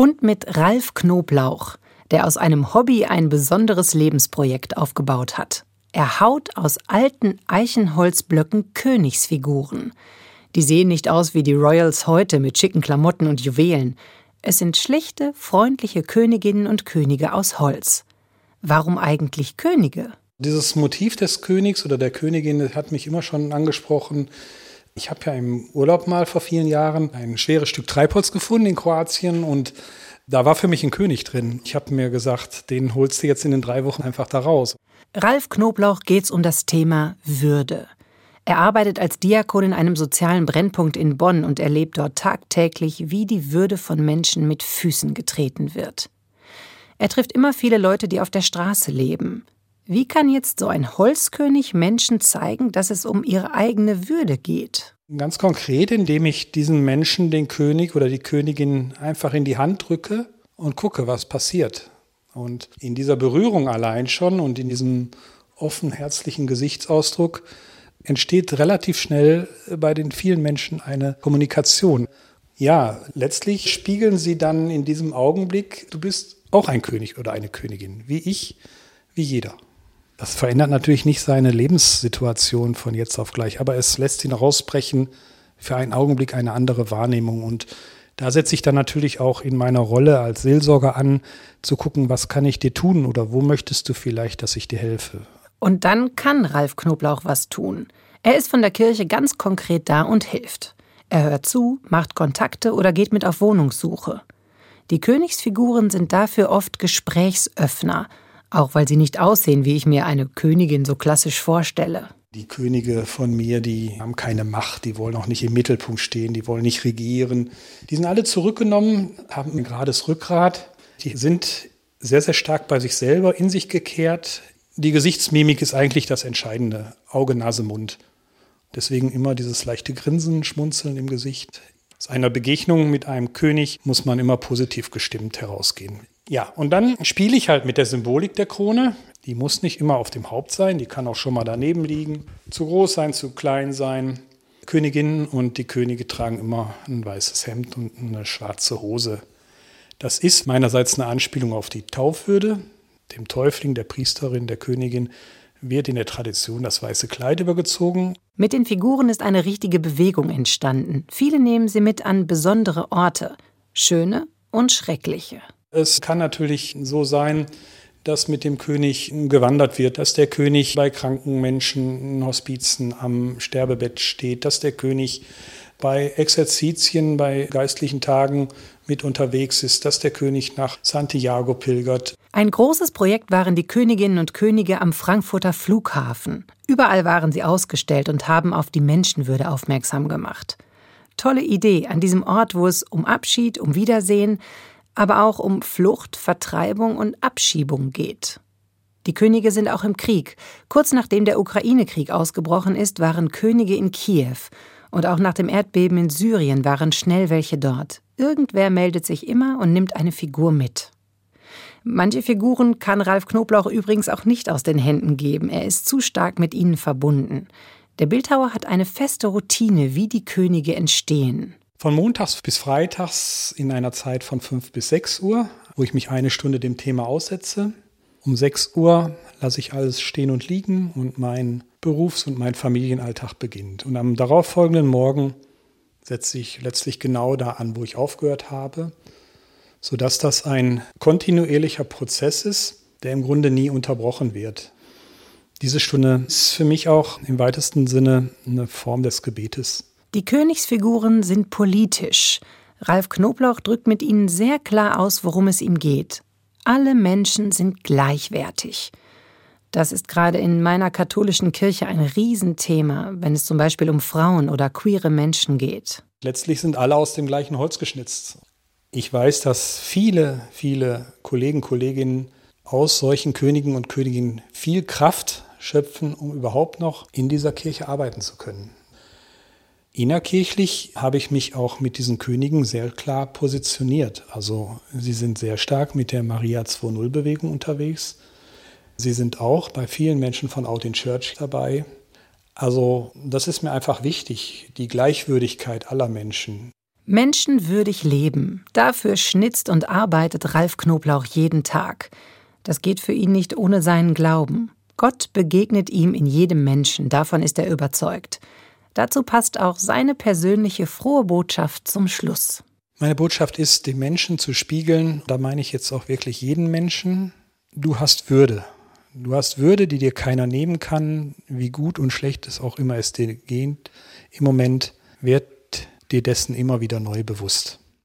Und mit Ralf Knoblauch, der aus einem Hobby ein besonderes Lebensprojekt aufgebaut hat. Er haut aus alten Eichenholzblöcken Königsfiguren. Die sehen nicht aus wie die Royals heute mit schicken Klamotten und Juwelen. Es sind schlichte, freundliche Königinnen und Könige aus Holz. Warum eigentlich Könige? Dieses Motiv des Königs oder der Königin hat mich immer schon angesprochen. Ich habe ja im Urlaub mal vor vielen Jahren ein schweres Stück Treibholz gefunden in Kroatien und da war für mich ein König drin. Ich habe mir gesagt, den holst du jetzt in den drei Wochen einfach da raus. Ralf Knoblauch geht's um das Thema Würde. Er arbeitet als Diakon in einem sozialen Brennpunkt in Bonn und erlebt dort tagtäglich, wie die Würde von Menschen mit Füßen getreten wird. Er trifft immer viele Leute, die auf der Straße leben. Wie kann jetzt so ein Holzkönig Menschen zeigen, dass es um ihre eigene Würde geht? Ganz konkret, indem ich diesen Menschen, den König oder die Königin einfach in die Hand drücke und gucke, was passiert. Und in dieser Berührung allein schon und in diesem offen herzlichen Gesichtsausdruck entsteht relativ schnell bei den vielen Menschen eine Kommunikation. Ja, letztlich spiegeln sie dann in diesem Augenblick, du bist auch ein König oder eine Königin, wie ich, wie jeder. Das verändert natürlich nicht seine Lebenssituation von jetzt auf gleich, aber es lässt ihn rausbrechen für einen Augenblick eine andere Wahrnehmung. Und da setze ich dann natürlich auch in meiner Rolle als Seelsorger an, zu gucken, was kann ich dir tun oder wo möchtest du vielleicht, dass ich dir helfe. Und dann kann Ralf Knoblauch was tun. Er ist von der Kirche ganz konkret da und hilft. Er hört zu, macht Kontakte oder geht mit auf Wohnungssuche. Die Königsfiguren sind dafür oft Gesprächsöffner auch weil sie nicht aussehen, wie ich mir eine Königin so klassisch vorstelle. Die Könige von mir, die haben keine Macht, die wollen auch nicht im Mittelpunkt stehen, die wollen nicht regieren. Die sind alle zurückgenommen, haben ein gerades Rückgrat. Die sind sehr, sehr stark bei sich selber, in sich gekehrt. Die Gesichtsmimik ist eigentlich das Entscheidende. Auge, Nase, Mund. Deswegen immer dieses leichte Grinsen, Schmunzeln im Gesicht. Aus einer Begegnung mit einem König muss man immer positiv gestimmt herausgehen. Ja, und dann spiele ich halt mit der Symbolik der Krone. Die muss nicht immer auf dem Haupt sein, die kann auch schon mal daneben liegen. Zu groß sein, zu klein sein. Königinnen und die Könige tragen immer ein weißes Hemd und eine schwarze Hose. Das ist meinerseits eine Anspielung auf die Taufwürde. Dem Täufling, der Priesterin, der Königin wird in der Tradition das weiße Kleid übergezogen. Mit den Figuren ist eine richtige Bewegung entstanden. Viele nehmen sie mit an besondere Orte, schöne und schreckliche. Es kann natürlich so sein, dass mit dem König gewandert wird, dass der König bei kranken Menschen in Hospizen am Sterbebett steht, dass der König bei Exerzitien, bei geistlichen Tagen mit unterwegs ist, dass der König nach Santiago pilgert. Ein großes Projekt waren die Königinnen und Könige am Frankfurter Flughafen. Überall waren sie ausgestellt und haben auf die Menschenwürde aufmerksam gemacht. Tolle Idee an diesem Ort, wo es um Abschied, um Wiedersehen, aber auch um Flucht, Vertreibung und Abschiebung geht. Die Könige sind auch im Krieg. Kurz nachdem der Ukraine-Krieg ausgebrochen ist, waren Könige in Kiew. Und auch nach dem Erdbeben in Syrien waren schnell welche dort. Irgendwer meldet sich immer und nimmt eine Figur mit. Manche Figuren kann Ralf Knoblauch übrigens auch nicht aus den Händen geben. Er ist zu stark mit ihnen verbunden. Der Bildhauer hat eine feste Routine, wie die Könige entstehen. Von montags bis freitags in einer Zeit von 5 bis 6 Uhr, wo ich mich eine Stunde dem Thema aussetze. Um 6 Uhr lasse ich alles stehen und liegen und mein Berufs- und mein Familienalltag beginnt. Und am darauffolgenden Morgen setze ich letztlich genau da an, wo ich aufgehört habe, sodass das ein kontinuierlicher Prozess ist, der im Grunde nie unterbrochen wird. Diese Stunde ist für mich auch im weitesten Sinne eine Form des Gebetes. Die Königsfiguren sind politisch. Ralf Knoblauch drückt mit ihnen sehr klar aus, worum es ihm geht. Alle Menschen sind gleichwertig. Das ist gerade in meiner katholischen Kirche ein Riesenthema, wenn es zum Beispiel um Frauen oder queere Menschen geht. Letztlich sind alle aus dem gleichen Holz geschnitzt. Ich weiß, dass viele, viele Kollegen, Kolleginnen aus solchen Königen und Königinnen viel Kraft schöpfen, um überhaupt noch in dieser Kirche arbeiten zu können. Innerkirchlich habe ich mich auch mit diesen Königen sehr klar positioniert. Also sie sind sehr stark mit der Maria 2.0-Bewegung unterwegs. Sie sind auch bei vielen Menschen von Out in Church dabei. Also das ist mir einfach wichtig, die Gleichwürdigkeit aller Menschen. Menschenwürdig leben. Dafür schnitzt und arbeitet Ralf Knoblauch jeden Tag. Das geht für ihn nicht ohne seinen Glauben. Gott begegnet ihm in jedem Menschen, davon ist er überzeugt. Dazu passt auch seine persönliche frohe Botschaft zum Schluss. Meine Botschaft ist, den Menschen zu spiegeln, da meine ich jetzt auch wirklich jeden Menschen, du hast Würde. Du hast Würde, die dir keiner nehmen kann, wie gut und schlecht es auch immer es dir geht. Im Moment wird dir dessen immer wieder neu bewusst.